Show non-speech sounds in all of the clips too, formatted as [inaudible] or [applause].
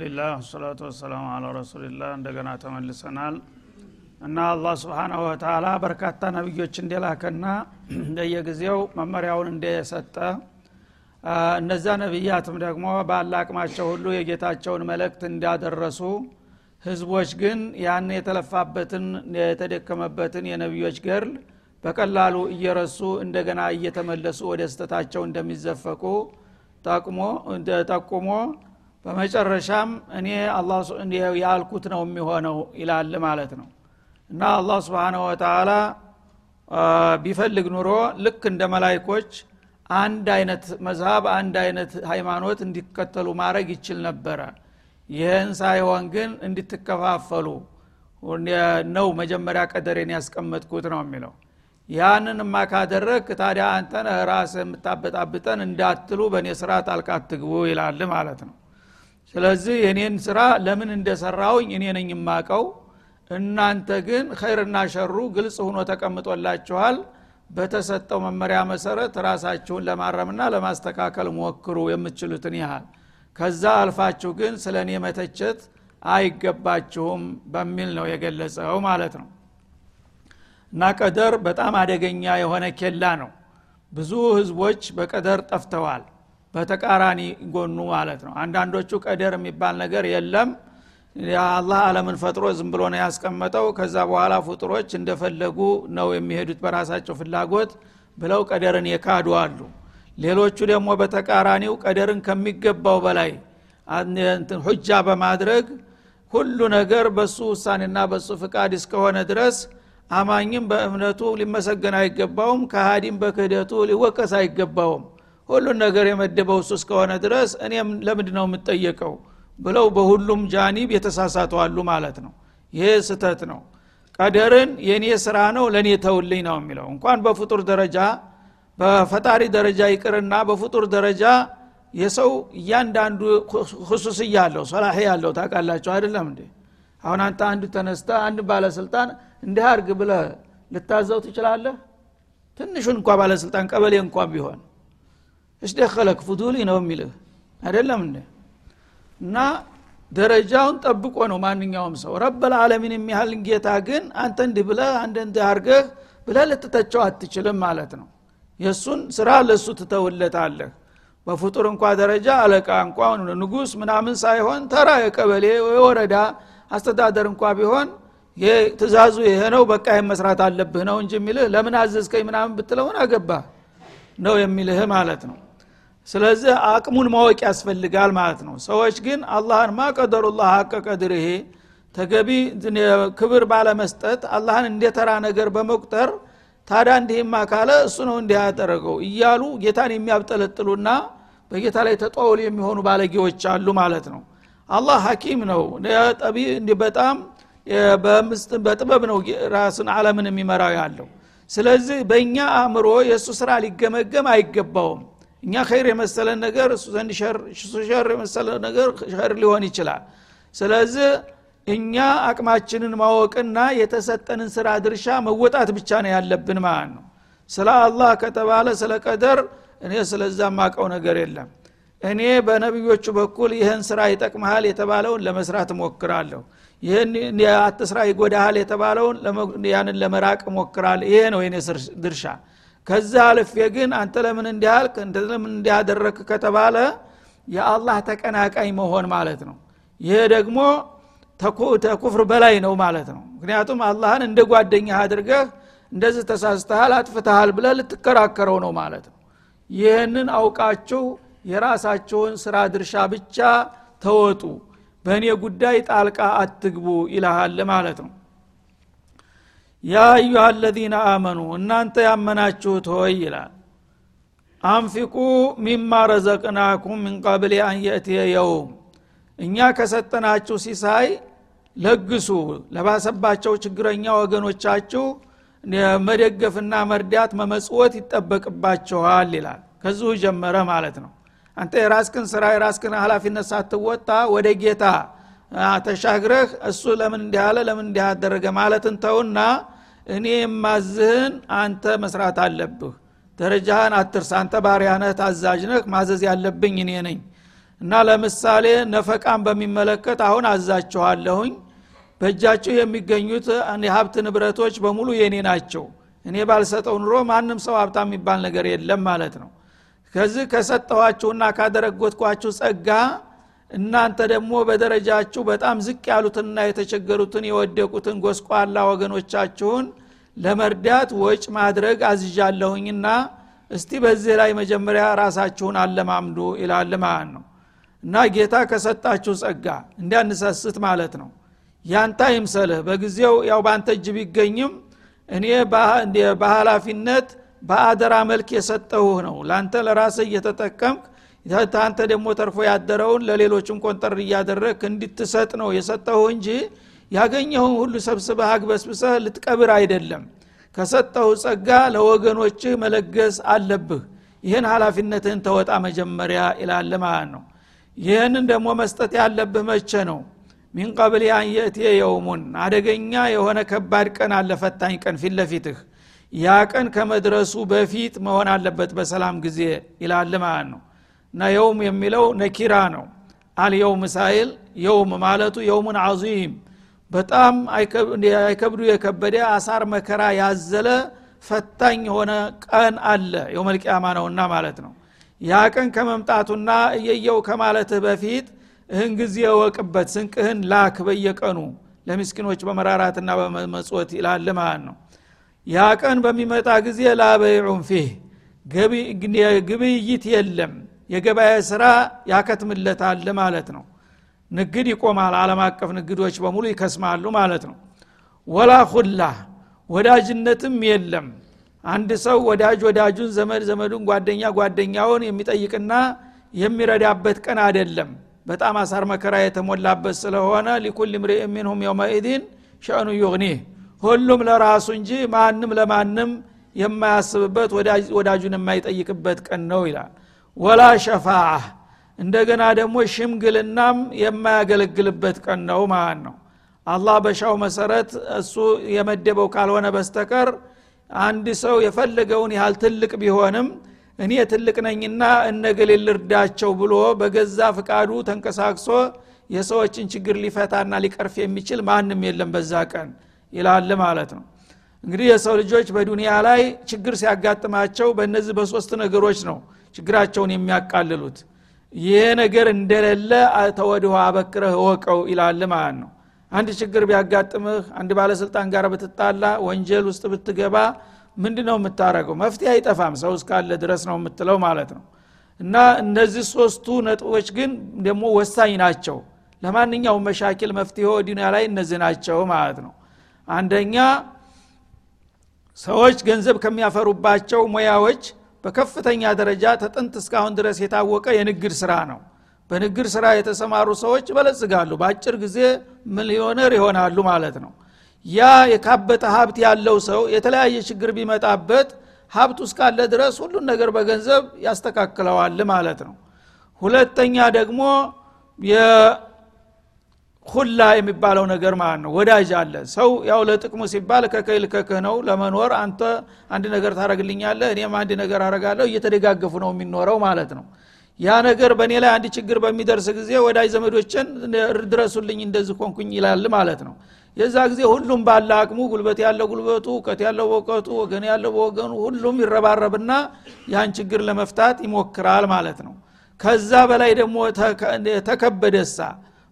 አልሐምዱሊላህ ወሰላቱ ወሰላሙ አላ ረሱልላህ እንደገና ተመልሰናል እና አላህ ስብሓናሁ ወተላ በርካታ ነቢዮች እንደላከና እንደየጊዜው መመሪያውን እንደሰጠ እነዛ ነቢያትም ደግሞ ባለ አቅማቸው ሁሉ የጌታቸውን መልእክት እንዳደረሱ ህዝቦች ግን ያን የተለፋበትን የተደከመበትን የነቢዮች ገርል በቀላሉ እየረሱ እንደገና እየተመለሱ ወደ ስተታቸው እንደሚዘፈቁ ጠቁሞ በመጨረሻም እኔ ያልኩት ነው የሚሆነው ይላል ማለት ነው። እና አላህ ስብንሁ ወተላ ቢፈልግ ኑሮ ልክ እንደ መላይኮች አንድ አይነት መዝሀብ አንድ አይነት ሃይማኖት እንዲከተሉ ማድረግ ይችል ነበረ። ይህን ሳይሆን ግን እንድትከፋፈሉ ነው መጀመሪያ ቀደሬን ያስቀመጥኩት ነው የሚለው። ያንንማ ካደረግ ታዲያ አንተን ራስ የምታበጣብጠን እንዳትሉ በእኔ ጣልቃ አትግቡ ይላል ማለት ነው ስለዚህ የኔን ስራ ለምን እንደሰራውኝ እኔ ነኝ የማቀው እናንተ ግን ኸይርና ሸሩ ግልጽ ሁኖ ተቀምጦላችኋል። በተሰጠው መመሪያ መሰረት ራሳችሁን ለማረምና ለማስተካከል ሞክሩ የምትችሉትን ያህል። ከዛ አልፋችሁ ግን ስለ እኔ መተቸት አይገባችሁም በሚል ነው የገለጸው ማለት ነው። እና ቀደር በጣም አደገኛ የሆነ ኬላ ነው። ብዙ ህዝቦች በቀደር ጠፍተዋል በተቃራኒ ጎኑ ማለት ነው። አንዳንዶቹ ቀደር የሚባል ነገር የለም። አላህ አለምን ፈጥሮ ዝም ብሎ ነው ያስቀመጠው። ከዛ በኋላ ፍጡሮች እንደፈለጉ ነው የሚሄዱት በራሳቸው ፍላጎት ብለው ቀደርን የካዱ አሉ። ሌሎቹ ደግሞ በተቃራኒው ቀደርን ከሚገባው በላይ ሁጃ በማድረግ ሁሉ ነገር በሱ ውሳኔና በሱ ፍቃድ እስከሆነ ድረስ አማኝም በእምነቱ ሊመሰገን አይገባውም ከሃዲም በክህደቱ ሊወቀስ አይገባውም ሁሉን ነገር የመደበው እሱ እስከሆነ ድረስ እኔም ለምንድ ነው የምጠየቀው ብለው በሁሉም ጃኒብ የተሳሳቱ አሉ ማለት ነው። ይሄ ስተት ነው። ቀደርን የእኔ ስራ ነው ለእኔ ተውልኝ ነው የሚለው። እንኳን በፍጡር ደረጃ በፈጣሪ ደረጃ ይቅርና በፍጡር ደረጃ የሰው እያንዳንዱ ሁሱስያ አለው ሶላህ ያለው ታውቃላቸው አይደለም እንዴ? አሁን አንተ አንዱ ተነስተ አንድ ባለስልጣን እንዲህ አርግ ብለ ልታዘው ትችላለህ? ትንሹን እንኳ ባለስልጣን ቀበሌ እንኳን ቢሆን እስደኸለክ ፉዱሊ ነው የሚልህ። አይደለም እንዴ? እና ደረጃውን ጠብቆ ነው ማንኛውም ሰው። ረበል ዓለሚን የሚያህል ጌታ ግን አንተ እንዲህ ብለ አንድ እንዲህ አርገህ ብለ ልትተቸው አትችልም ማለት ነው። የእሱን ስራ ለእሱ ትተውለታለህ። በፍጡር እንኳ ደረጃ አለቃ እንኳ ንጉስ ምናምን ሳይሆን ተራ የቀበሌ የወረዳ አስተዳደር እንኳ ቢሆን ትእዛዙ ይሄ በቃ መስራት አለብህ ነው እንጂ የሚልህ ለምን አዘዝከኝ ምናምን ብትለውን አገባ ነው የሚልህ ማለት ነው ስለዚህ አቅሙን ማወቅ ያስፈልጋል ማለት ነው። ሰዎች ግን አላህን ማ ቀደሩላህ ሀቀ ቀድርሄ ተገቢ ክብር ባለመስጠት አላህን እንደተራ ነገር በመቁጠር ታዲያ እንዲህማ ካለ እሱ ነው እንዲህ ያደረገው እያሉ ጌታን የሚያብጠለጥሉና በጌታ ላይ تطاول የሚሆኑ ባለጌዎች አሉ ማለት ነው። አላህ ሐኪም ነው። በጣም በጥበብ ነው ራስን አለምን የሚመራው ያለው። ስለዚህ በእኛ አእምሮ የእሱ ስራ ሊገመገም አይገባውም እኛ ኸይር የመሰለን ነገር እሱ ዘንድ ሸር የመሰለ ነገር ሸር ሊሆን ይችላል። ስለዚህ እኛ አቅማችንን ማወቅና የተሰጠንን ስራ ድርሻ መወጣት ብቻ ነው ያለብን ማለት ነው። ስለ አላህ ከተባለ ስለ ቀደር እኔ ስለዛ ማቀው ነገር የለም። እኔ በነቢዮቹ በኩል ይህን ስራ ይጠቅመሃል የተባለውን ለመስራት እሞክራለሁ። ይህን አትስራ ይጎዳሃል የተባለውን ያንን ለመራቅ እሞክራለሁ። ይሄ ነው የኔ ድርሻ ከዛ አልፌ ግን አንተ ለምን እንዲያልክ ለምን እንዲያደረክ ከተባለ የአላህ ተቀናቃኝ መሆን ማለት ነው። ይሄ ደግሞ ተኩፍር በላይ ነው ማለት ነው። ምክንያቱም አላህን እንደ ጓደኛ አድርገህ እንደዚህ ተሳስተሃል አጥፍተሃል ብለ ልትከራከረው ነው ማለት ነው። ይህንን አውቃችሁ የራሳቸውን ስራ ድርሻ ብቻ ተወጡ። በእኔ ጉዳይ ጣልቃ አትግቡ ይልሃል ማለት ነው ያ አዩሃ አለዚነ አመኑ እናንተ ያመናችሁት ሆይ ይላል። አንፊቁ ሚማ ረዘቅናኩም ምን ቀብል አን የውም እኛ ከሰጠናችሁ ሲሳይ ለግሱ ለባሰባቸው ችግረኛ ወገኖቻችሁ መደገፍና መርዳት መመጽወት ይጠበቅባችኋል ይላል። ከዚሁ ጀመረ ማለት ነው። አንተ የራስክን ስራ የራስክን ሀላፊነት ሳትወጣ ወደ ጌታ ተሻግረህ እሱ ለምን እንዲህ አለ ለምን እንዲህ አደረገ ማለትን ተውና እኔ የማዝህን አንተ መስራት አለብህ። ደረጃህን አትርስ። አንተ ባሪያነህ ታዛዥ ነህ ማዘዝ ያለብኝ እኔ ነኝ። እና ለምሳሌ ነፈቃን በሚመለከት አሁን አዛችኋለሁኝ። በእጃችሁ የሚገኙት የሀብት ንብረቶች በሙሉ የኔ ናቸው። እኔ ባልሰጠው ኑሮ ማንም ሰው ሀብታም የሚባል ነገር የለም ማለት ነው። ከዚህ ከሰጠኋችሁና ካደረጎትኳችሁ ጸጋ እናንተ ደግሞ በደረጃችሁ በጣም ዝቅ ያሉትንና የተቸገሩትን የወደቁትን ጎስቋላ ወገኖቻችሁን ለመርዳት ወጭ ማድረግ አዝዣለሁኝና እስቲ በዚህ ላይ መጀመሪያ ራሳችሁን አለማምዱ ይላል ማለት ነው። እና ጌታ ከሰጣችሁ ጸጋ እንዲያንሰስት ማለት ነው። ያንተ አይምሰልህ በጊዜው ያው በአንተ እጅ ቢገኝም እኔ በኃላፊነት በአደራ መልክ የሰጠሁህ ነው። ለአንተ ለራስህ እየተጠቀምክ አንተ ደግሞ ተርፎ ያደረውን ለሌሎችም ቆንጠር እያደረግ እንድትሰጥ ነው የሰጠሁ እንጂ ያገኘውን ሁሉ ሰብስበህ አግበስብሰህ ልትቀብር አይደለም። ከሰጠሁ ጸጋ ለወገኖችህ መለገስ አለብህ። ይህን ሀላፊነትህን ተወጣ መጀመሪያ ይላል ማለት ነው። ይህንን ደግሞ መስጠት ያለብህ መቼ ነው? ሚን ቀብል አን የእትየ የውሙን። አደገኛ የሆነ ከባድ ቀን አለ ፈታኝ ቀን ፊት ለፊትህ። ያ ቀን ከመድረሱ በፊት መሆን አለበት በሰላም ጊዜ ይላል ማለት ነው እና የሚለው ነኪራ ነው። አልየውም ሳይል የውም ማለቱ የውሙን አዚም በጣም አይከብዱ የከበደ አሳር መከራ ያዘለ ፈታኝ የሆነ ቀን አለ። የውመልቅያማ ነውና ማለት ነው። ያ ቀን ከመምጣቱና እየየው ከማለትህ በፊት እህን ጊዜ እወቅበት ስንቅህን ላክ በየቀኑ። ለምስኪኖች በመራራትና በመመጽወት ይላል ማለት ነው። ያ ቀን በሚመጣ ጊዜ ላበይዑን ፊህ ግብይት የለም የገበያ ስራ ያከትምለታል ማለት ነው። ንግድ ይቆማል አለም አቀፍ ንግዶች በሙሉ ይከስማሉ ማለት ነው። ወላ ሁላ ወዳጅነትም የለም። አንድ ሰው ወዳጅ ወዳጁን ዘመድ ዘመዱን ጓደኛ ጓደኛውን የሚጠይቅና የሚረዳበት ቀን አይደለም። በጣም አሳር መከራ የተሞላበት ስለሆነ ሊኩል ምርእ ሚንሁም የውመኢድን ሸእኑ ዩግኒህ። ሁሉም ለራሱ እንጂ ማንም ለማንም የማያስብበት ወዳጁን የማይጠይቅበት ቀን ነው ይላል ወላ ሸፋአ እንደገና ደግሞ ሽምግልናም የማያገለግልበት ቀን ነው ማለት ነው። አላህ በሻው መሰረት እሱ የመደበው ካልሆነ በስተቀር አንድ ሰው የፈለገውን ያህል ትልቅ ቢሆንም እኔ ትልቅ ነኝና እነገሌ ልርዳቸው ብሎ በገዛ ፍቃዱ ተንቀሳቅሶ የሰዎችን ችግር ሊፈታና ሊቀርፍ የሚችል ማንም የለም በዛ ቀን ይላል ማለት ነው። እንግዲህ የሰው ልጆች በዱንያ ላይ ችግር ሲያጋጥማቸው በእነዚህ በሶስት ነገሮች ነው ችግራቸውን የሚያቃልሉት። ይሄ ነገር እንደሌለ ተወድሆ አበክረህ እወቀው ይላል ማለት ነው። አንድ ችግር ቢያጋጥምህ አንድ ባለስልጣን ጋር ብትጣላ ወንጀል ውስጥ ብትገባ ምንድ ነው የምታረገው መፍትሄ አይጠፋም ሰው እስካለ ድረስ ነው የምትለው ማለት ነው። እና እነዚህ ሶስቱ ነጥቦች ግን ደግሞ ወሳኝ ናቸው። ለማንኛውም መሻኪል መፍትሄ ዱኒያ ላይ እነዚህ ናቸው ማለት ነው። አንደኛ ሰዎች ገንዘብ ከሚያፈሩባቸው ሙያዎች በከፍተኛ ደረጃ ተጥንት እስካሁን ድረስ የታወቀ የንግድ ስራ ነው። በንግድ ስራ የተሰማሩ ሰዎች በለጽጋሉ በአጭር ጊዜ ሚሊዮነር ይሆናሉ ማለት ነው። ያ የካበተ ሀብት ያለው ሰው የተለያየ ችግር ቢመጣበት ሀብቱ እስካለ ድረስ ሁሉን ነገር በገንዘብ ያስተካክለዋል ማለት ነው። ሁለተኛ ደግሞ ሁላ የሚባለው ነገር ማለት ነው ወዳጅ አለ። ሰው ያው ለጥቅሙ ሲባል ከከይል ከክህ ነው ለመኖር አንተ አንድ ነገር ታረግልኛለህ እኔም አንድ ነገር አረጋለሁ እየተደጋገፉ ነው የሚኖረው ማለት ነው። ያ ነገር በእኔ ላይ አንድ ችግር በሚደርስ ጊዜ ወዳጅ ዘመዶችን ድረሱልኝ እንደዚህ ኮንኩኝ ይላል ማለት ነው። የዛ ጊዜ ሁሉም ባለ አቅሙ ጉልበት ያለው ጉልበቱ እውቀት ያለው በእውቀቱ ወገን ያለው በወገኑ ሁሉም ይረባረብና ያን ችግር ለመፍታት ይሞክራል ማለት ነው። ከዛ በላይ ደግሞ ተከበደሳ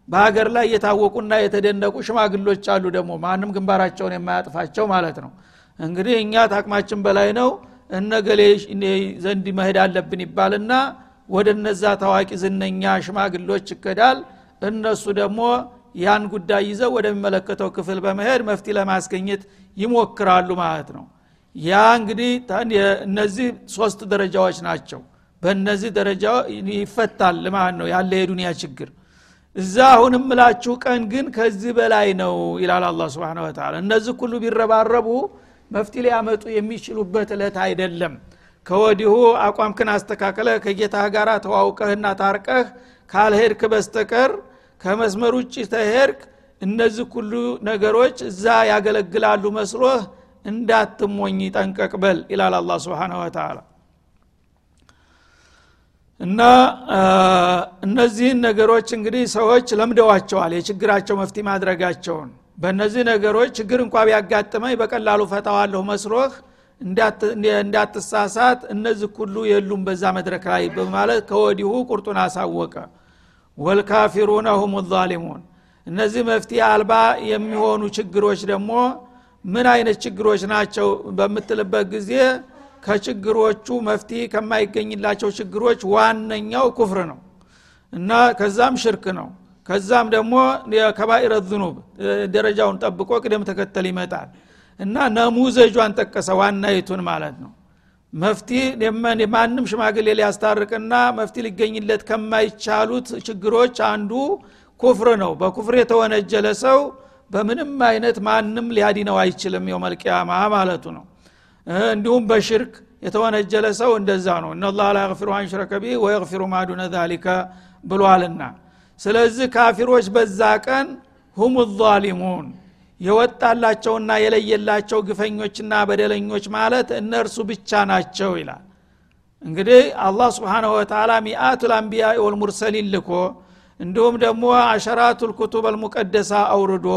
በሀገር ላይ የታወቁና የተደነቁ ሽማግሎች አሉ ደግሞ። ማንም ግንባራቸውን የማያጥፋቸው ማለት ነው። እንግዲህ እኛ ታቅማችን በላይ ነው። እነገሌ ዘንድ መሄድ አለብን ይባልና ወደ እነዛ ታዋቂ ዝነኛ ሽማግሎች ይከዳል። እነሱ ደግሞ ያን ጉዳይ ይዘው ወደሚመለከተው ክፍል በመሄድ መፍቲ ለማስገኘት ይሞክራሉ ማለት ነው። ያ እንግዲህ እነዚህ ሶስት ደረጃዎች ናቸው። በእነዚህ ደረጃ ይፈታል ማለት ነው ያለ የዱንያ ችግር እዛ አሁን ምላችሁ ቀን ግን ከዚህ በላይ ነው ይላል አላ ስብን ወተላ እነዚህ ሁሉ ቢረባረቡ መፍቲ ሊያመጡ የሚችሉበት እለት አይደለም። ከወዲሁ አቋምክን አስተካከለ ከጌታ ጋር ተዋውቀህና ታርቀህ ካልሄድክ በስተቀር ከመስመር ውጭ ተሄድክ እነዚህ ሁሉ ነገሮች እዛ ያገለግላሉ መስሎህ እንዳትሞኝ ጠንቀቅ በል ይላል አላ ስብን ወተላ እና እነዚህን ነገሮች እንግዲህ ሰዎች ለምደዋቸዋል የችግራቸው መፍትሄ ማድረጋቸውን። በእነዚህ ነገሮች ችግር እንኳ ቢያጋጥመኝ በቀላሉ ፈታዋለሁ መስሎህ እንዳትሳሳት እነዚህ ሁሉ የሉም በዛ መድረክ ላይ በማለት ከወዲሁ ቁርጡን አሳወቀ። ወልካፊሩነ ሁም ዛሊሙን። እነዚህ መፍትሄ አልባ የሚሆኑ ችግሮች ደግሞ ምን አይነት ችግሮች ናቸው በምትልበት ጊዜ ከችግሮቹ መፍትሄ ከማይገኝላቸው ችግሮች ዋነኛው ኩፍር ነው እና ከዛም ሽርክ ነው። ከዛም ደግሞ የከባኢረ ዝኑብ ደረጃውን ጠብቆ ቅደም ተከተል ይመጣል እና ነሙዘጇን ጠቀሰ ዋናይቱን ማለት ነው። መፍትሄ ማንም ሽማግሌ ሊያስታርቅና መፍትሄ ሊገኝለት ከማይቻሉት ችግሮች አንዱ ኩፍር ነው። በኩፍር የተወነጀለ ሰው በምንም አይነት ማንም ሊያዲነው አይችልም يوم القيامة ማለቱ ነው እንዲሁም በሽርክ የተወነጀለ ሰው እንደዛ ነው። إن الله لا يغفر أن يشرك به ويغفر ما دون ذلك ብሏልና። ስለዚህ ካፊሮች በዛ ቀን هم الظالمون የወጣላቸውና የለየላቸው ግፈኞችና በደለኞች ማለት እነርሱ ብቻ ናቸው ይላል። እንግዲህ አላህ ስብሓንሁ ወተላ ሚአቱ ልአንቢያ ወልሙርሰሊን ልኮ እንዲሁም ደግሞ አሸራቱ ልኩቱብ አልሙቀደሳ አውርዶ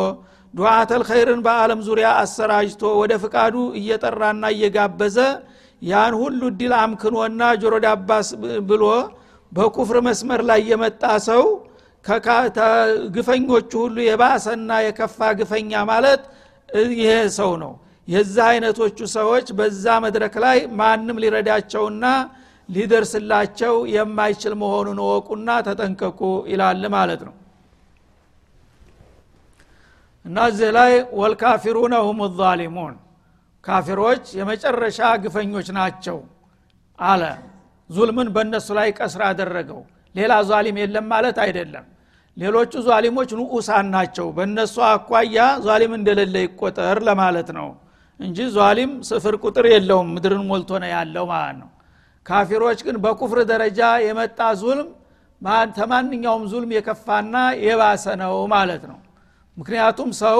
ዱዓተል ኸይርን በአለም ዙሪያ አሰራጅቶ ወደ ፍቃዱ እየጠራና እየጋበዘ ያን ሁሉ ድል አምክኖና ጆሮ ዳባስ ብሎ በኩፍር መስመር ላይ የመጣ ሰው ግፈኞቹ ሁሉ የባሰና የከፋ ግፈኛ ማለት ይሄ ሰው ነው። የዛ አይነቶቹ ሰዎች በዛ መድረክ ላይ ማንም ሊረዳቸውና ሊደርስላቸው የማይችል መሆኑን እወቁና ተጠንቀቁ ይላል ማለት ነው እና እዚህ ላይ ወልካፊሩነ ሁም ዛሊሙን። ካፊሮች የመጨረሻ ግፈኞች ናቸው አለ። ዙልምን በእነሱ ላይ ቀስር አደረገው። ሌላ ዛሊም የለም ማለት አይደለም። ሌሎቹ ዛሊሞች ንዑሳን ናቸው። በእነሱ አኳያ ዛሊም እንደሌለ ይቆጠር ለማለት ነው እንጂ ዛሊም ስፍር ቁጥር የለውም ምድርን ሞልቶ ነው ያለው ማለት ነው። ካፊሮች ግን በኩፍር ደረጃ የመጣ ዙልም ተማንኛውም ዙልም የከፋና የባሰ ነው ማለት ነው ምክንያቱም ሰው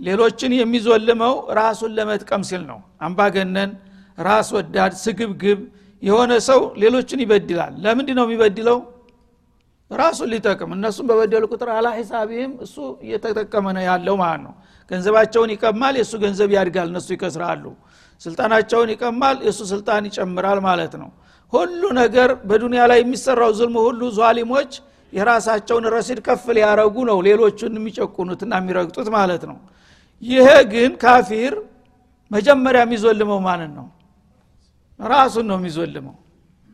ሌሎችን የሚዞልመው ራሱን ለመጥቀም ሲል ነው። አምባገነን ራስ ወዳድ ስግብግብ የሆነ ሰው ሌሎችን ይበድላል። ለምንድ ነው የሚበድለው? ራሱን ሊጠቅም። እነሱም በበደሉ ቁጥር አላ ሂሳቢህም እሱ እየተጠቀመ ነው ያለው ማለት ነው። ገንዘባቸውን ይቀማል የእሱ ገንዘብ ያድጋል እነሱ ይከስራሉ። ስልጣናቸውን ይቀማል የእሱ ስልጣን ይጨምራል ማለት ነው። ሁሉ ነገር በዱንያ ላይ የሚሰራው ዝልም ሁሉ ዟሊሞች የራሳቸውን ረሲድ ከፍ ሊያረጉ ነው ሌሎቹን የሚጨቁኑትና የሚረግጡት ማለት ነው። ይሄ ግን ካፊር መጀመሪያ የሚዞልመው ማንን ነው? ራሱን ነው የሚዞልመው።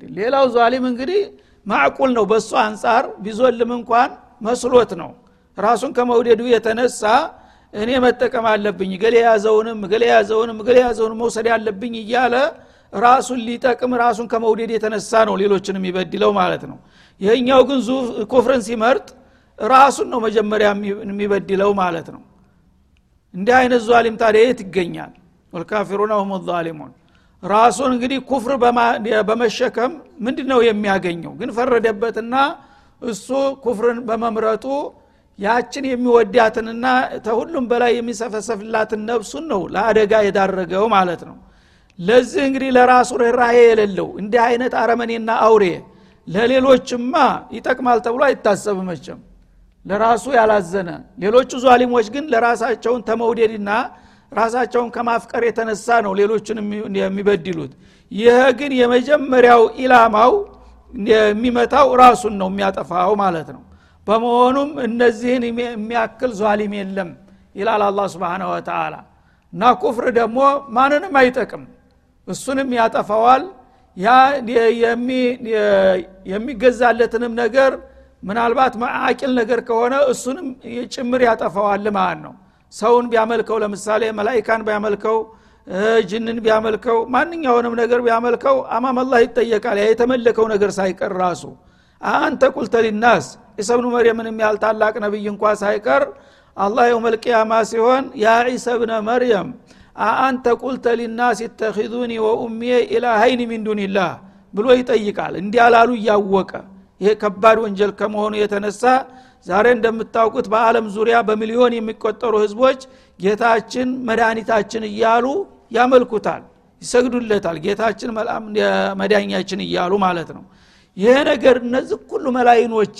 ሌላው ዟሊም እንግዲህ ማዕቁል ነው። በእሱ አንጻር ቢዞልም እንኳን መስሎት ነው። ራሱን ከመውደዱ የተነሳ እኔ መጠቀም አለብኝ ገሌ የያዘውንም ገሌ የያዘውንም ገሌ የያዘውንም መውሰድ ያለብኝ እያለ ራሱን ሊጠቅም ራሱን ከመውደድ የተነሳ ነው ሌሎችን የሚበድለው ማለት ነው ይህኛው ግን ኩፍርን ሲመርጥ ራሱን ነው መጀመሪያ የሚበድለው ማለት ነው። እንዲህ አይነት ዟሊም ታዲያ የት ይገኛል? ወልካፊሩን ሁም ዛሊሙን። ራሱን እንግዲህ ኩፍር በመሸከም ምንድ ነው የሚያገኘው? ግን ፈረደበትና እሱ ኩፍርን በመምረጡ ያችን የሚወዳትንና ተሁሉም በላይ የሚሰፈሰፍላትን ነፍሱን ነው ለአደጋ የዳረገው ማለት ነው። ለዚህ እንግዲህ ለራሱ ርኅራሄ የሌለው እንዲህ አይነት አረመኔና አውሬ ለሌሎችማ ይጠቅማል ተብሎ አይታሰብ መቸም ለራሱ ያላዘነ ሌሎቹ ዟሊሞች ግን ለራሳቸውን ተመውደድና ራሳቸውን ከማፍቀር የተነሳ ነው ሌሎችን የሚበድሉት። ይህ ግን የመጀመሪያው ኢላማው የሚመታው ራሱን ነው የሚያጠፋው ማለት ነው። በመሆኑም እነዚህን የሚያክል ዟሊም የለም ይላል አላ ስብን ወተላ እና ኩፍር ደግሞ ማንንም አይጠቅም። እሱንም ያጠፋዋል ያ የሚገዛለትንም ነገር ምናልባት ማአቂል ነገር ከሆነ እሱንም ጭምር ያጠፋዋል ማለት ነው። ሰውን ቢያመልከው ለምሳሌ መላይካን ቢያመልከው ጅንን ቢያመልከው ማንኛውንም ነገር ቢያመልከው አማመላህ ይጠየቃል። ያ የተመለከው ነገር ሳይቀር ራሱ አንተ ቁልተ ሊናስ ኢሰብኑ መርየምን የሚያህል ታላቅ ነቢይ እንኳ ሳይቀር አላህ የውመልቅያማ ሲሆን ያ ዒሳ ብነ መርየም አአንተ ቁልተ ሊናስ ይተኪዙኒ ወኡሚየ ኢላሀይን ሚን ዱንላህ ብሎ ይጠይቃል። እንዲያላሉ እያወቀ። ይሄ ከባድ ወንጀል ከመሆኑ የተነሳ ዛሬ እንደምታውቁት በአለም ዙሪያ በሚሊዮን የሚቆጠሩ ህዝቦች ጌታችን መድኃኒታችን እያሉ ያመልኩታል ይሰግዱለታል። ጌታችን መዳኛችን እያሉ ማለት ነው። ይሄ ነገር እነዚህ ሁሉ መላይኖች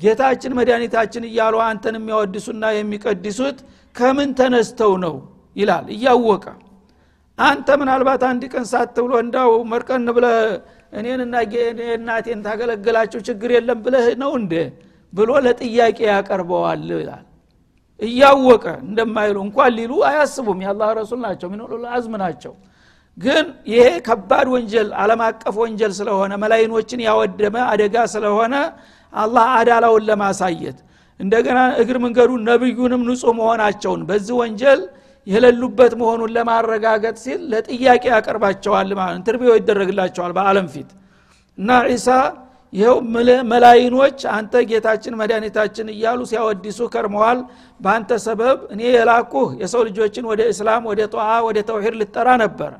ጌታችን መድኃኒታችን እያሉ አንተን የሚያወድሱና የሚቀድሱት ከምን ተነስተው ነው ይላል። እያወቀ አንተ ምናልባት አንድ ቀን ሳት ብሎ እንዳው መርቀን ብለ እኔንና እናቴን ታገለግላቸው ችግር የለም ብለህ ነው እንደ ብሎ ለጥያቄ ያቀርበዋል ይላል። እያወቀ እንደማይሉ እንኳን ሊሉ አያስቡም። የአላህ ረሱል ናቸው ሚን አዝም ናቸው። ግን ይሄ ከባድ ወንጀል አለም አቀፍ ወንጀል ስለሆነ መላይኖችን ያወደመ አደጋ ስለሆነ አላህ አዳላውን ለማሳየት እንደገና እግር መንገዱ ነብዩንም ንጹህ መሆናቸውን በዚህ ወንጀል የሌሉበት መሆኑን ለማረጋገጥ ሲል ለጥያቄ ያቀርባቸዋል ማለት interview ይደረግላቸዋል በአለም ፊት። እና ዒሳ ይኸው መላይኖች አንተ ጌታችን መድኃኒታችን እያሉ ሲያወዲሱ ከርመዋል። በአንተ ሰበብ እኔ የላኩህ የሰው ልጆችን ወደ እስላም ወደ ተቅዋ ወደ ተውሂድ ልጠራ ነበረ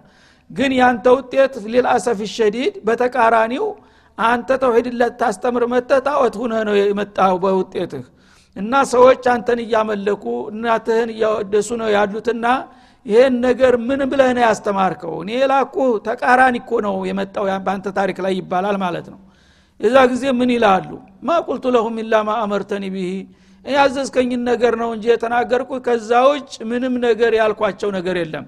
ግን ያንተ ውጤት للأسف الشديد በተቃራኒው አንተ ተውሂድ ልታስተምር መተህ ጣዖት ሁነ ነው የመጣው በውጤትህ እና ሰዎች አንተን እያመለኩ እናትህን እያወደሱ ነው ያሉትና ይህን ነገር ምን ብለህ ነው ያስተማርከው? እኔ የላኩ ተቃራኒ እኮ ነው የመጣው በአንተ ታሪክ ላይ ይባላል ማለት ነው። የዛ ጊዜ ምን ይላሉ? ማ ቁልቱ ለሁም ኢላ ማ አመርተኒ ብሂ ያዘዝከኝን ነገር ነው እንጂ የተናገርኩ ከዛ ውጭ ምንም ነገር ያልኳቸው ነገር የለም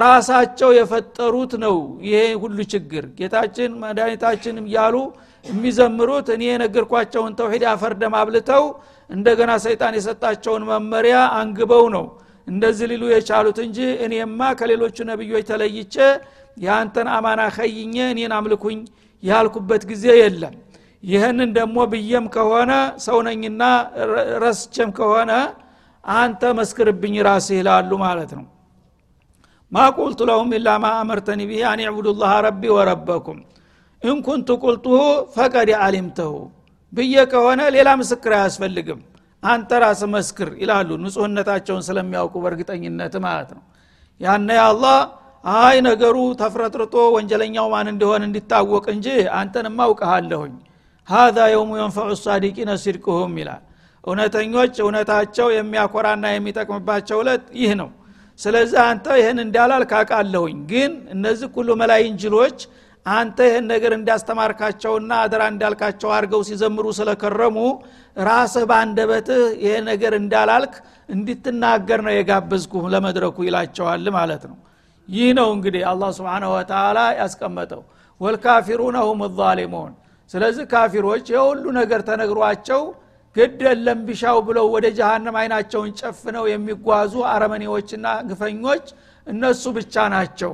ራሳቸው የፈጠሩት ነው ይሄ ሁሉ ችግር። ጌታችን መድኃኒታችን እያሉ የሚዘምሩት እኔ የነገርኳቸውን ተውሂድ አፈርደም አብልተው እንደገና ሰይጣን የሰጣቸውን መመሪያ አንግበው ነው እንደዚህ ሊሉ የቻሉት እንጂ እኔማ ከሌሎቹ ነቢዮች ተለይቼ የአንተን አማና ከይኘ እኔን አምልኩኝ ያልኩበት ጊዜ የለም። ይህንን ደግሞ ብዬም ከሆነ ሰውነኝና ረስቸም ከሆነ አንተ መስክርብኝ ራስህ ይላሉ ማለት ነው ማ ቁልቱ ለሁም ኢላ ማ አመርተኒ ብሂ አን ዕቡዱ ላህ ረቢ ወረበኩም። إن كنت قلته فقد علمته ብዬ ከሆነ ሌላ ምስክር አያስፈልግም። አንተ ራስ መስክር ይላሉ። ንጹህነታቸውን ስለሚያውቁ በእርግጠኝነት ማለት ነው። يعني አላህ አይ ነገሩ ተፍረጥርጦ ወንጀለኛው ማን እንደሆነ እንዲታወቅ እንጂ አንተን ማውቀሃለሁኝ هذا يوم ينفع الصادقين صدقهم ይላል። እውነተኞች እውነታቸው የሚያኮራና የሚጠቅምባቸው እለት ይህ ነው ስለዚህ አንተ ይህን እንዳላልክ አቃለሁኝ ግን እነዚህ ሁሉ መላይን ጅሎች አንተ ይህን ነገር እንዳስተማርካቸውና አደራ እንዳልካቸው አድርገው ሲዘምሩ ስለከረሙ ራስህ በአንደበትህ ይሄ ነገር እንዳላልክ እንድትናገር ነው የጋበዝኩ ለመድረኩ ይላቸዋል ማለት ነው። ይህ ነው እንግዲህ አላህ ስብንሁ ወተላ ያስቀመጠው። ወልካፊሩነ ሁም ዛሊሙን። ስለዚህ ካፊሮች የሁሉ ነገር ተነግሯቸው ግድ የለም ቢሻው ብለው ወደ ጀሃነም አይናቸውን ጨፍነው የሚጓዙ አረመኔዎችና ግፈኞች እነሱ ብቻ ናቸው።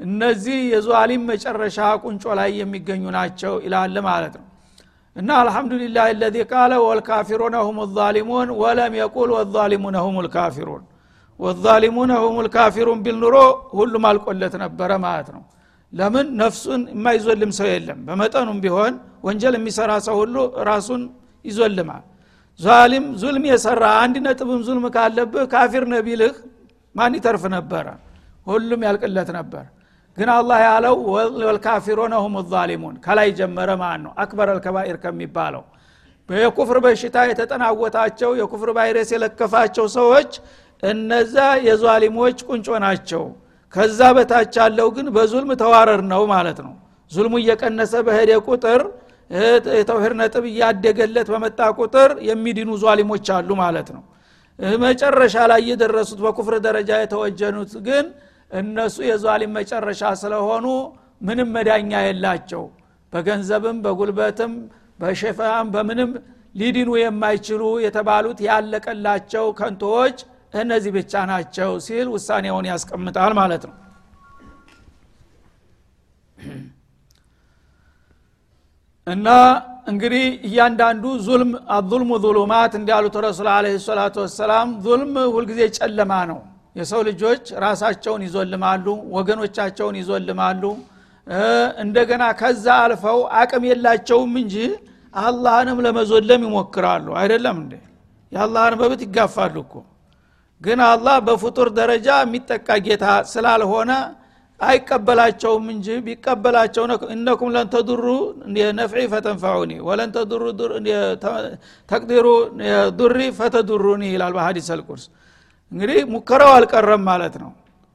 እነዚህ የዟሊም መጨረሻ ቁንጮ ላይ የሚገኙ ናቸው ይላል ማለት ነው። እና አልሐምዱሊላህ ለዚ ቃለ ወልካፊሩነ ሁም ዛሊሙን ወለም የቁል ወዛሊሙነ ሁም ልካፊሩን ወዛሊሙነ ሁም ልካፊሩን ቢል ኑሮ ሁሉም አልቆለት ነበረ ማለት ነው። ለምን? ነፍሱን የማይዞልም ሰው የለም። በመጠኑም ቢሆን ወንጀል የሚሰራ ሰው ሁሉ ራሱን ይዞልማል ዛሊም ዙልም የሰራ አንድ ነጥብም ዙልም ካለብህ ካፊር ነቢልህ ማን ይተርፍ ነበረ? ሁሉም ያልቅለት ነበር። ግን አላህ ያለው ወልካፊሩነ ሁም ዛሊሙን። ከላይ ጀመረ ማን ነው? አክበር አልከባኢር ከሚባለው። የኩፍር በሽታ የተጠናወታቸው የኩፍር ቫይረስ የለከፋቸው ሰዎች እነዛ የዟሊሞች ቁንጮ ናቸው። ከዛ በታች ያለው ግን በዙልም ተዋረር ነው ማለት ነው። ዙልሙ እየቀነሰ በሄደ ቁጥር የተውሂድ ነጥብ እያደገለት በመጣ ቁጥር የሚድኑ ዟሊሞች አሉ ማለት ነው። መጨረሻ ላይ የደረሱት በኩፍር ደረጃ የተወጀኑት ግን እነሱ የዟሊም መጨረሻ ስለሆኑ ምንም መዳኛ የላቸው። በገንዘብም በጉልበትም በሸፋም በምንም ሊድኑ የማይችሉ የተባሉት ያለቀላቸው ከንቶዎች እነዚህ ብቻ ናቸው ሲል ውሳኔውን ያስቀምጣል ማለት ነው እና እንግዲህ እያንዳንዱ ዙልም አዙልሙ ዙሉማት እንዲያሉት ረሱል አለ ሰላቱ ወሰላም ዙልም ሁልጊዜ ጨለማ ነው። የሰው ልጆች ራሳቸውን ይዞልማሉ ወገኖቻቸውን ይዞልማሉ። እንደገና ከዛ አልፈው አቅም የላቸውም እንጂ አላህንም ለመዞለም ይሞክራሉ። አይደለም እንዴ? የአላህን መብት ይጋፋሉ እኮ። ግን አላህ በፍጡር ደረጃ የሚጠቃ ጌታ ስላልሆነ አይቀበላቸውም እንጂ ቢቀበላቸው እነኩም ለንተድሩ ነፍዒ ፈተንፈዑኒ ወለን ተቅዲሩ ዱሪ ፈተዱሩኒ ይላል በሀዲስ አልቁርስ። እንግዲህ ሙከራው አልቀረም ማለት ነው።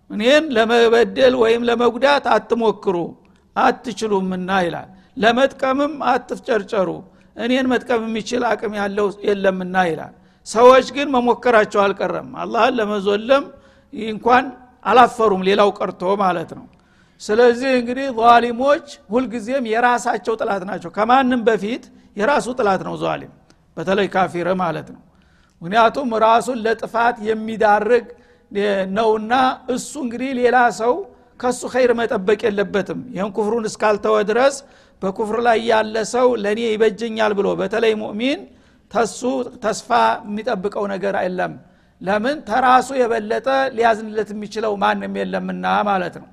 እኔን ለመበደል ወይም ለመጉዳት አትሞክሩ አትችሉምና ይላል። ለመጥቀምም አትፍጨርጨሩ እኔን መጥቀም የሚችል አቅም ያለው የለምና ይላል። ሰዎች ግን መሞከራቸው አልቀረም። አላህን ለመዞለም እንኳን አላፈሩም ሌላው ቀርቶ ማለት ነው። ስለዚህ እንግዲህ ዛሊሞች ሁልጊዜም የራሳቸው ጥላት ናቸው። ከማንም በፊት የራሱ ጥላት ነው ዛሊም በተለይ ካፊር ማለት ነው። ምክንያቱም ራሱን ለጥፋት የሚዳርግ ነውና እሱ እንግዲህ ሌላ ሰው ከሱ ኸይር መጠበቅ የለበትም። ይህን ኩፍሩን እስካልተወ ድረስ በኩፍር ላይ ያለ ሰው ለእኔ ይበጀኛል ብሎ በተለይ ሙእሚን ተሱ ተስፋ የሚጠብቀው ነገር የለም ለምን ተራሱ የበለጠ ሊያዝንለት የሚችለው ማንም የለምና ማለት ነው።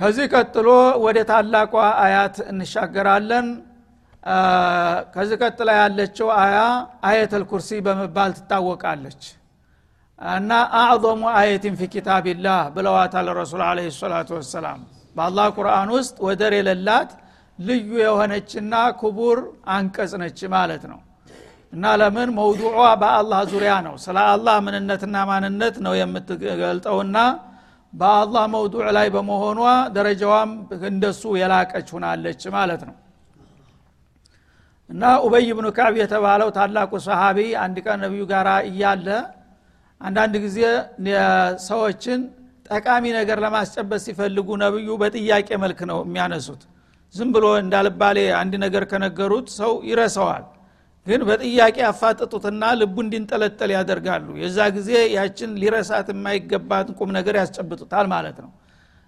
ከዚህ ቀጥሎ ወደ ታላቋ አያት እንሻገራለን። ከዚህ ቀጥላ ያለችው አያ አየተል ኩርሲ በመባል ትታወቃለች። እና አዕظሙ አየትን ፊ ኪታቢላህ ብለዋታል ረሱል አለ ሰላቱ ወሰላም። በአላህ ቁርአን ውስጥ ወደር የሌላት ልዩ የሆነችና ክቡር አንቀጽ ነች ማለት ነው እና ለምን መውዱዖ በአላህ ዙሪያ ነው? ስለ አላህ ምንነትና ማንነት ነው የምትገልጠውና በአላህ መውዱዕ ላይ በመሆኗ ደረጃዋም እንደሱ የላቀች ሁናለች ማለት ነው። እና ኡበይ ብኑ ካዕብ የተባለው ታላቁ ሰሃቢ አንድ ቀን ነቢዩ ጋር እያለ አንዳንድ ጊዜ ሰዎችን ጠቃሚ ነገር ለማስጨበጥ ሲፈልጉ ነብዩ በጥያቄ መልክ ነው የሚያነሱት። ዝም ብሎ እንዳልባሌ አንድ ነገር ከነገሩት ሰው ይረሰዋል ግን በጥያቄ ያፋጥጡትና ልቡ እንዲንጠለጠል ያደርጋሉ። የዛ ጊዜ ያችን ሊረሳት የማይገባት ቁም ነገር ያስጨብጡታል ማለት ነው።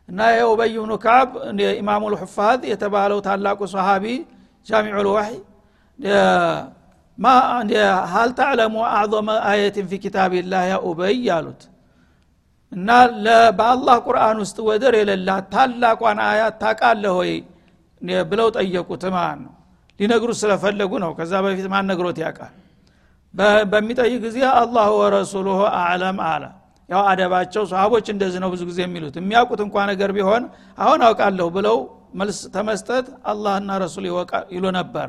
እና የኡበይ ብኑ ካዕብ ኢማሙ ልሑፋዝ የተባለው ታላቁ ሰሃቢ ጃሚዑ ልዋሒ ሀል ተዕለሙ አዕظመ አየትን ፊ ኪታቢላህ ያ ኡበይ አሉት እና በአላህ ቁርአን ውስጥ ወደር የሌላት ታላቋን አያት ታቃለህ ወይ? ብለው ጠየቁት ማለት ነው ሊነግሩት ስለፈለጉ ነው። ከዛ በፊት ማን ነግሮት ያውቃል? በሚጠይቅ ጊዜ አላህ ወረሱሉሁ አዕለም አለ። ያው አደባቸው ሰሃቦች እንደዚህ ነው ብዙ ጊዜ የሚሉት። የሚያውቁት እንኳ ነገር ቢሆን አሁን አውቃለሁ ብለው መልስ ተመስጠት አላህና ረሱል ይሉ ነበረ።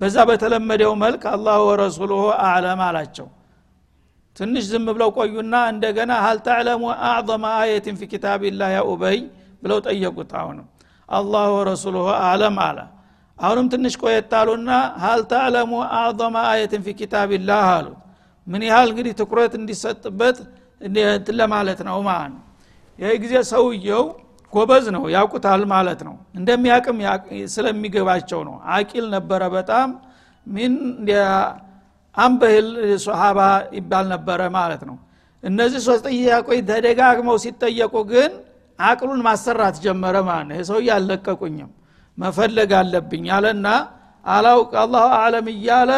በዛ በተለመደው መልክ አላህ ወረሱሉሁ አዕለም አላቸው። ትንሽ ዝም ብለው ቆዩና እንደገና ሀል ተዕለሙ አዕظመ አየትን ፊ ኪታቢላህ ያ ኡበይ ብለው ጠየቁት። አሁንም አላህ ወረሱሉሁ አዕለም አለ አሁንም ትንሽ ቆየታሉና ሀል ተዕለሙ አዕظመ አየትን ፊ ኪታቢላህ አሉት ምን ያህል እንግዲህ ትኩረት እንዲሰጥበት እንትን ለማለት ነው ማለት ይህ ጊዜ ሰውየው ጎበዝ ነው ያውቁታል ማለት ነው። እንደሚያቅም ስለሚገባቸው ነው። አቂል ነበረ በጣም ሚን አንበህል ሶሃባ ይባል ነበረ ማለት ነው። እነዚህ ሶስት ጥያቄዎች ተደጋግመው ሲጠየቁ ግን አቅሉን ማሰራት ጀመረ ማለት ነው። ሰው አልለቀቁኝም መፈለግ አለብኝ አለና አላውቅ አላሁ አለም እያለ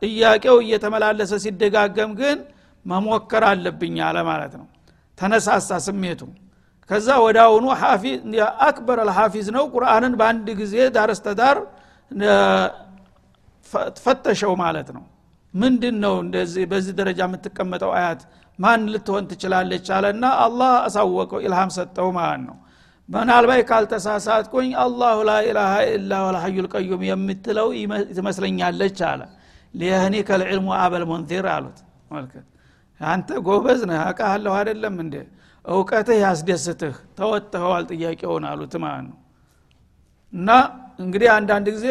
ጥያቄው እየተመላለሰ ሲደጋገም ግን መሞከር አለብኝ አለ ማለት ነው። ተነሳሳ ስሜቱ። ከዛ ወደ አሁኑ አክበር አልሐፊዝ ነው ቁርአንን በአንድ ጊዜ ዳረስተዳር ፈተሸው ማለት ነው። ምንድን ነው እንደዚህ በዚህ ደረጃ የምትቀመጠው አያት? ማን ልትሆን ትችላለች? አለና አላህ አሳወቀው ኢልሃም ሰጠው ማለት ነው ምናልባት ካልተሳሳትኩኝ አላሁ ላኢላሃ ኢላ ወልሐዩ ልቀዩም የምትለው ትመስለኛለች አለ ሊየህኒ ከልዕልሙ አበል ሙንዚር አሉት መልከት አንተ ጎበዝ ነህ አቃለሁ አይደለም እንዴ እውቀትህ ያስደስትህ ተወጥኸዋል ጥያቄውን አሉት ማለት ነው እና እንግዲህ አንዳንድ ጊዜ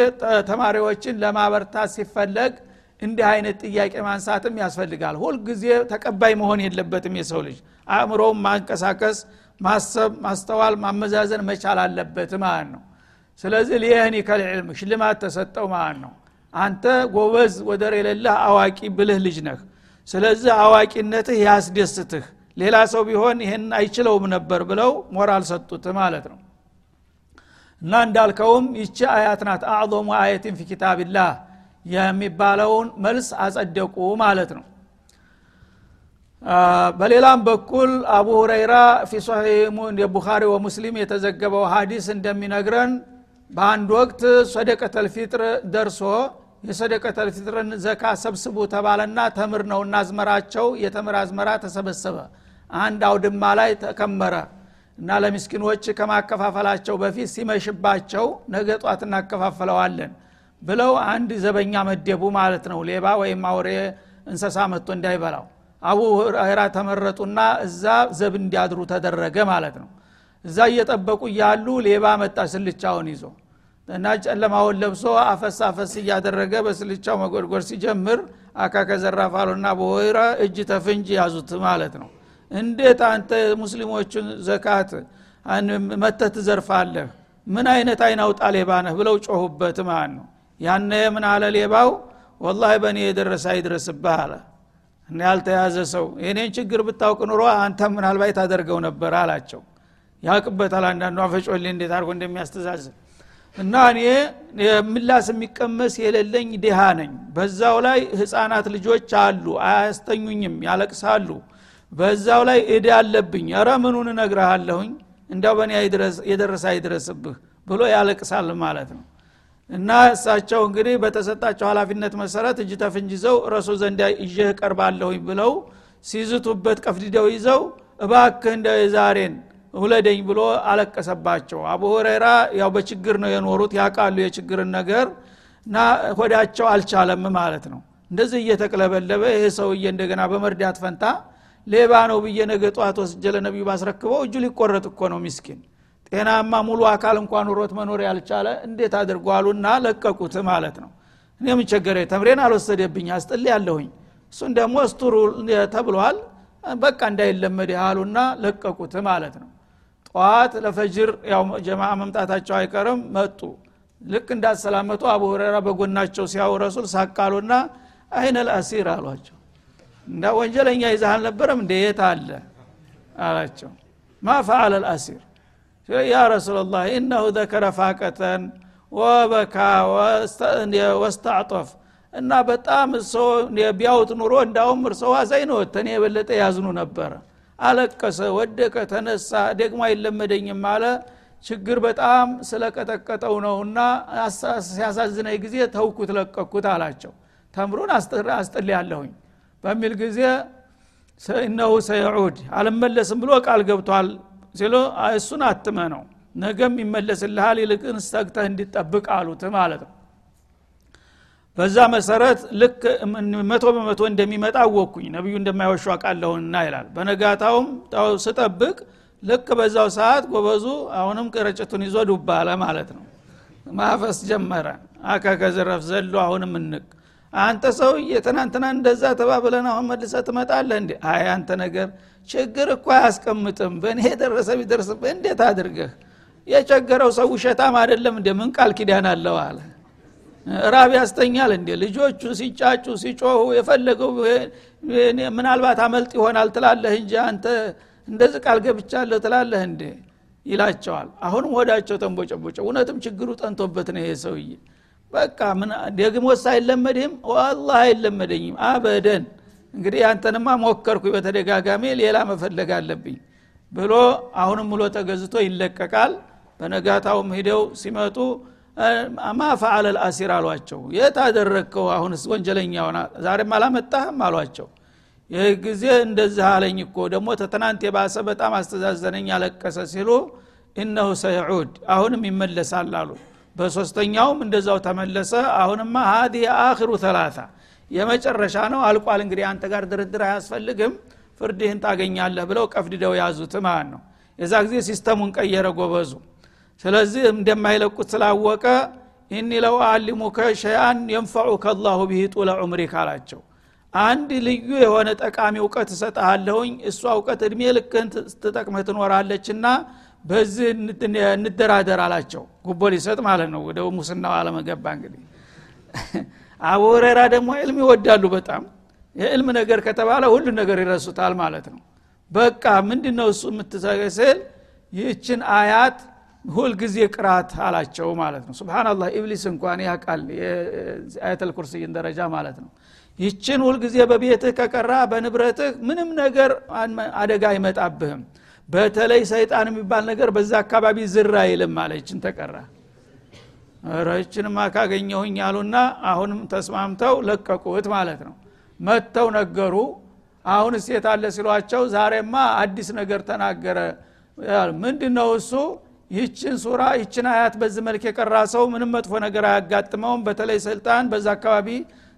ተማሪዎችን ለማበርታት ሲፈለግ እንዲህ አይነት ጥያቄ ማንሳትም ያስፈልጋል ሁልጊዜ ተቀባይ መሆን የለበትም የሰው ልጅ አእምሮውን ማንቀሳቀስ ማሰብ ማስተዋል ማመዛዘን መቻል አለበት ማለት ነው። ስለዚህ ሊየህኒ ከልዕልም ሽልማት ተሰጠው ማለት ነው። አንተ ጎበዝ ወደር የሌለህ አዋቂ ብልህ ልጅ ነህ። ስለዚህ አዋቂነትህ ያስደስትህ። ሌላ ሰው ቢሆን ይህን አይችለውም ነበር ብለው ሞራል ሰጡት ማለት ነው። እና እንዳልከውም ይቺ አያት ናት አዕظሙ አየትን ፊ ኪታብላህ የሚባለውን መልስ አጸደቁ ማለት ነው በሌላም በኩል አቡ ሁረይራ ፊ ቡኻሪ ወሙስሊም የተዘገበው ሀዲስ እንደሚነግረን በአንድ ወቅት ሰደቀተል ፊጥር ደርሶ የሰደቀተል ዘካ ሰብስቡ ተባለና ተምር ነውና አዝመራቸው የተምር አዝመራ ተሰበሰበ። አንድ አውድማ ላይ ተከመረ እና ለምስኪኖች ከማከፋፈላቸው በፊት ሲመሽባቸው ነገ ጧት እናከፋፈለዋለን ብለው አንድ ዘበኛ መደቡ ማለት ነው። ሌባ ወይም አውሬ እንሰሳ መጥቶ እንዳይበላው አቡ ሁረይራ ተመረጡና እዛ ዘብ እንዲያድሩ ተደረገ ማለት ነው። እዛ እየጠበቁ እያሉ ሌባ መጣ ስልቻውን ይዞ። እና ጨለማውን ለብሶ አፈስ አፈስ እያደረገ በስልቻው መጎድጎድ ሲጀምር አካከ ዘራፋሉና በወይራ እጅ ተፍንጅ ያዙት ማለት ነው። እንዴት አንተ ሙስሊሞቹን ዘካት መተህ ትዘርፋለህ? ምን አይነት አይናውጣ ሌባ ነህ? ብለው ጮሁበት ማለት ነው። ያነ ምን አለ ሌባው? ወላሂ በእኔ የደረሰ አይድረስብህ አለ እና ያልተያዘ ሰው የኔን ችግር ብታውቅ ኑሮ አንተ ምናልባት ታደርገው ነበር አላቸው። ያቅበታል አንዳንዱ አፈጮሌ እንዴት አድርጎ እንደሚያስተዛዝብ እና እኔ ምላስ የሚቀመስ የሌለኝ ድሃ ነኝ። በዛው ላይ ህፃናት ልጆች አሉ አያስተኙኝም ያለቅሳሉ። በዛው ላይ እዳ አለብኝ። ረ ምኑን እነግረሃለሁኝ እንዲያው በእኔ የደረሰ አይድረስብህ ብሎ ያለቅሳል ማለት ነው እና እሳቸው እንግዲህ በተሰጣቸው ሀላፊነት መሰረት እጅ ተፍንጅ ይዘው ረሱል ዘንድ ይዤህ ቀርባለሁኝ ብለው ሲዝቱበት ቀፍድደው ይዘው እባክህ እንደ የዛሬን ውለደኝ ብሎ አለቀሰባቸው። አቡ ሁረይራ ያው በችግር ነው የኖሩት ያቃሉ የችግርን ነገር እና ሆዳቸው አልቻለም ማለት ነው። እንደዚህ እየተቅለበለበ ይሄ ሰውዬ እንደገና በመርዳት ፈንታ ሌባ ነው ብዬ ነገ ጠዋት ወስጀ ለነቢዩ ባስረክበው እጁ ሊቆረጥ እኮ ነው ሚስኪን ጤናማ ሙሉ አካል እንኳን ኑሮት መኖር ያልቻለ እንዴት አድርጓሉና ለቀቁት ማለት ነው። እኔ ምን ቸገረ ተምሬን አልወሰደብኝ አስጥል ያለሁኝ እሱን ደግሞ እስቱሩ ተብሏል። በቃ እንዳይለመድ ያሉና ለቀቁት ማለት ነው። ጠዋት ለፈጅር ያው ጀማ መምጣታቸው አይቀርም መጡ። ልክ እንዳሰላመቱ አቡ ሁረራ በጎናቸው ሲያው ረሱል ሳቃሉና አይነ ልአሲር አሏቸው። እንዳ ወንጀለኛ ይዛህ አልነበረም እንደ የት አለ? አላቸው። ማ ፈአለ ልአሲር ያ ረሱላላህ ኢነሁ ዘከረ ፋቀተን ወበካ ወስተዕጦፍ። እና በጣም ሰው ቢያውት ኑሮ እንዳውም አዛኝ ነው ተኔ የበለጠ ያዝኑ ነበረ አለቀሰ ወደቀ ተነሳ ደግሞ አይለመደኝም አለ። ችግር በጣም ስለቀጠቀጠው ነውና ሲያሳዝነኝ ጊዜ ተውኩት ለቀኩት አላቸው። ተምሩን አስጥል ያለሁኝ በሚል ጊዜ እነሁ ሰየዑድ አልመለስም ብሎ ቃል ገብቷል ሲሉ እሱን አትመ ነው ነገም ይመለስልሃል ይልቅን ስተግተህ እንዲጠብቅ አሉት ማለት ነው። በዛ መሰረት ልክ መቶ በመቶ እንደሚመጣ አወቅኩኝ። ነቢዩ እንደማይወሹ አቃለሁንና ይላል። በነጋታውም ስጠብቅ ልክ በዛው ሰዓት ጎበዙ አሁንም ቅረጭቱን ይዞ ዱባ አለ ማለት ነው። ማፈስ ጀመረ። አካከዝረፍ ዘሎ አሁንም እንቅ አንተ ሰውዬ ትናንትና እንደዛ ተባብለን አሁን መልሰ ትመጣለህ እንዴ? አይ አንተ ነገር ችግር እኮ አያስቀምጥም። በእኔ የደረሰ ቢደርስብህ እንዴት አድርገህ? የቸገረው ሰው ውሸታም አይደለም እንደ ምን ቃል ኪዳን አለው አለ። ራብ ያስተኛል እንዴ? ልጆቹ ሲጫጩ ሲጮሁ የፈለገው ምናልባት አመልጥ ይሆናል ትላለህ እንጂ አንተ እንደዚህ ቃል ገብቻለሁ ትላለህ እንዴ? ይላቸዋል። አሁንም ወዳቸው ተንቦጨቦጨ። እውነትም ችግሩ ጠንቶበት ነው ይሄ ሰውዬ በቃ ምን ደግሞስ አይለመድህም? ዋላህ አይለመደኝም። አበደን። እንግዲህ አንተንማ ሞከርኩ በተደጋጋሚ ሌላ መፈለግ አለብኝ ብሎ አሁንም ብሎ ተገዝቶ ይለቀቃል። በነጋታውም ሂደው ሲመጡ ማ ልአሲር አሏቸው። የት አደረግከው? አሁንስ ወንጀለኛ ሆና ዛሬም አላመጣህም አሏቸው። ይህ ጊዜ እንደዚህ አለኝ እኮ። ደግሞ ከትናንት የባሰ በጣም አስተዛዘነኝ አለቀሰ ሲሉ እነሁ ሰይዑድ አሁንም ይመለሳል አሉ በሶስተኛውም እንደዛው ተመለሰ። አሁንማ هذا آخر ثلاثة የመጨረሻ ነው። አልቋል። እንግዲህ አንተ ጋር ድርድር አያስፈልግም። ፍርድህን ታገኛለህ ብለው ቀፍድደው ያዙት ማለት ነው። የዛ ጊዜ system ኡን ቀየረ ጎበዙ። ስለዚህ እንደማይለቁት ስላወቀ ኢኒ ለው አሊሙከ ሸያን የንፈዑከ አላሁ ብሂ ጡለ ዑምሪክ አላቸው። አንድ ልዩ የሆነ ጠቃሚ እውቀት እሰጠሃለሁኝ እሷ እውቀት እድሜ ልክህን ትጠቅምህ ትኖራለችና በዚህ እንደራደር አላቸው። ጉቦ ሊሰጥ ማለት ነው። ወደ ሙስናው አለመገባ እንግዲህ። [laughs] አቡ ሁሬራ ደግሞ ዕልም ይወዳሉ በጣም። የዕልም ነገር ከተባለ ሁሉ ነገር ይረሱታል ማለት ነው። በቃ ምንድነው እሱ የምትሰገስል ይህችን አያት ሁልጊዜ ቅራት አላቸው ማለት ነው። ስብናላህ ኢብሊስ እንኳን ያቃል አያተል ኩርስይን ደረጃ ማለት ነው። ይችን ሁልጊዜ በቤትህ ከቀራ በንብረትህ ምንም ነገር አደጋ አይመጣብህም በተለይ ሰይጣን የሚባል ነገር በዛ አካባቢ ዝር አይልም አለ ይችን ተቀራ ረችንማ ካገኘሁኝ አሉና አሁንም ተስማምተው ለቀቁት ማለት ነው። መጥተው ነገሩ። አሁን ሴት አለ ሲሏቸው ዛሬማ አዲስ ነገር ተናገረ ምንድ ነው እሱ? ይችን ሱራ ይችን አያት በዚህ መልክ የቀራ ሰው ምንም መጥፎ ነገር አያጋጥመውም። በተለይ ስልጣን በዛ አካባቢ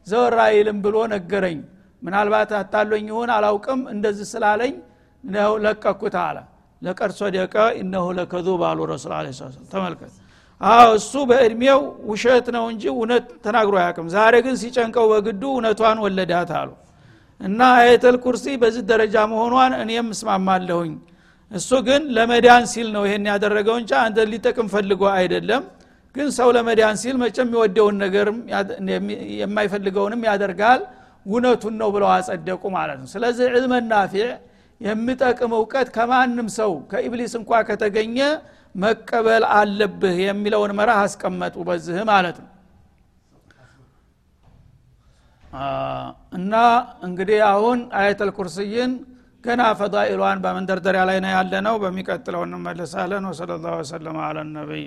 ዘወር አይልም ብሎ ነገረኝ። ምናልባት አታሎኝ ይሁን አላውቅም። እንደዚህ ስላለኝ ነው ለቀኩት አለ። ለቀድ ሶደቀ ኢነሁ ለከዙብ አሉ ረሱል አለ ተመልከት። አዎ እሱ በእድሜው ውሸት ነው እንጂ እውነት ተናግሮ አያቅም ዛሬ ግን ሲጨንቀው በግዱ እውነቷን ወለዳት አሉ። እና አየተል ኩርሲ በዚህ ደረጃ መሆኗን እኔም እስማማለሁኝ። እሱ ግን ለመዳን ሲል ነው ይሄን ያደረገው እንጂ አንተ ሊጠቅም ፈልጎ አይደለም። ግን ሰው ለመዳን ሲል መቼም የሚወደውን ነገርም የማይፈልገውንም ያደርጋል። እውነቱን ነው ብለው አጸደቁ ማለት ነው። ስለዚህ ዕልመ ናፊዕ የሚጠቅም እውቀት ከማንም ሰው ከኢብሊስ እንኳ ከተገኘ መቀበል አለብህ የሚለውን መርህ አስቀመጡ በዚህ ማለት ነው። እና እንግዲህ አሁን አየተል ኩርስይን ገና ፈዳኢሏን በመንደርደሪያ ላይ ነው ያለ ነው በሚቀጥለው እንመለሳለን። ወሰለ ላሁ ወሰለማ አለ ነቢይ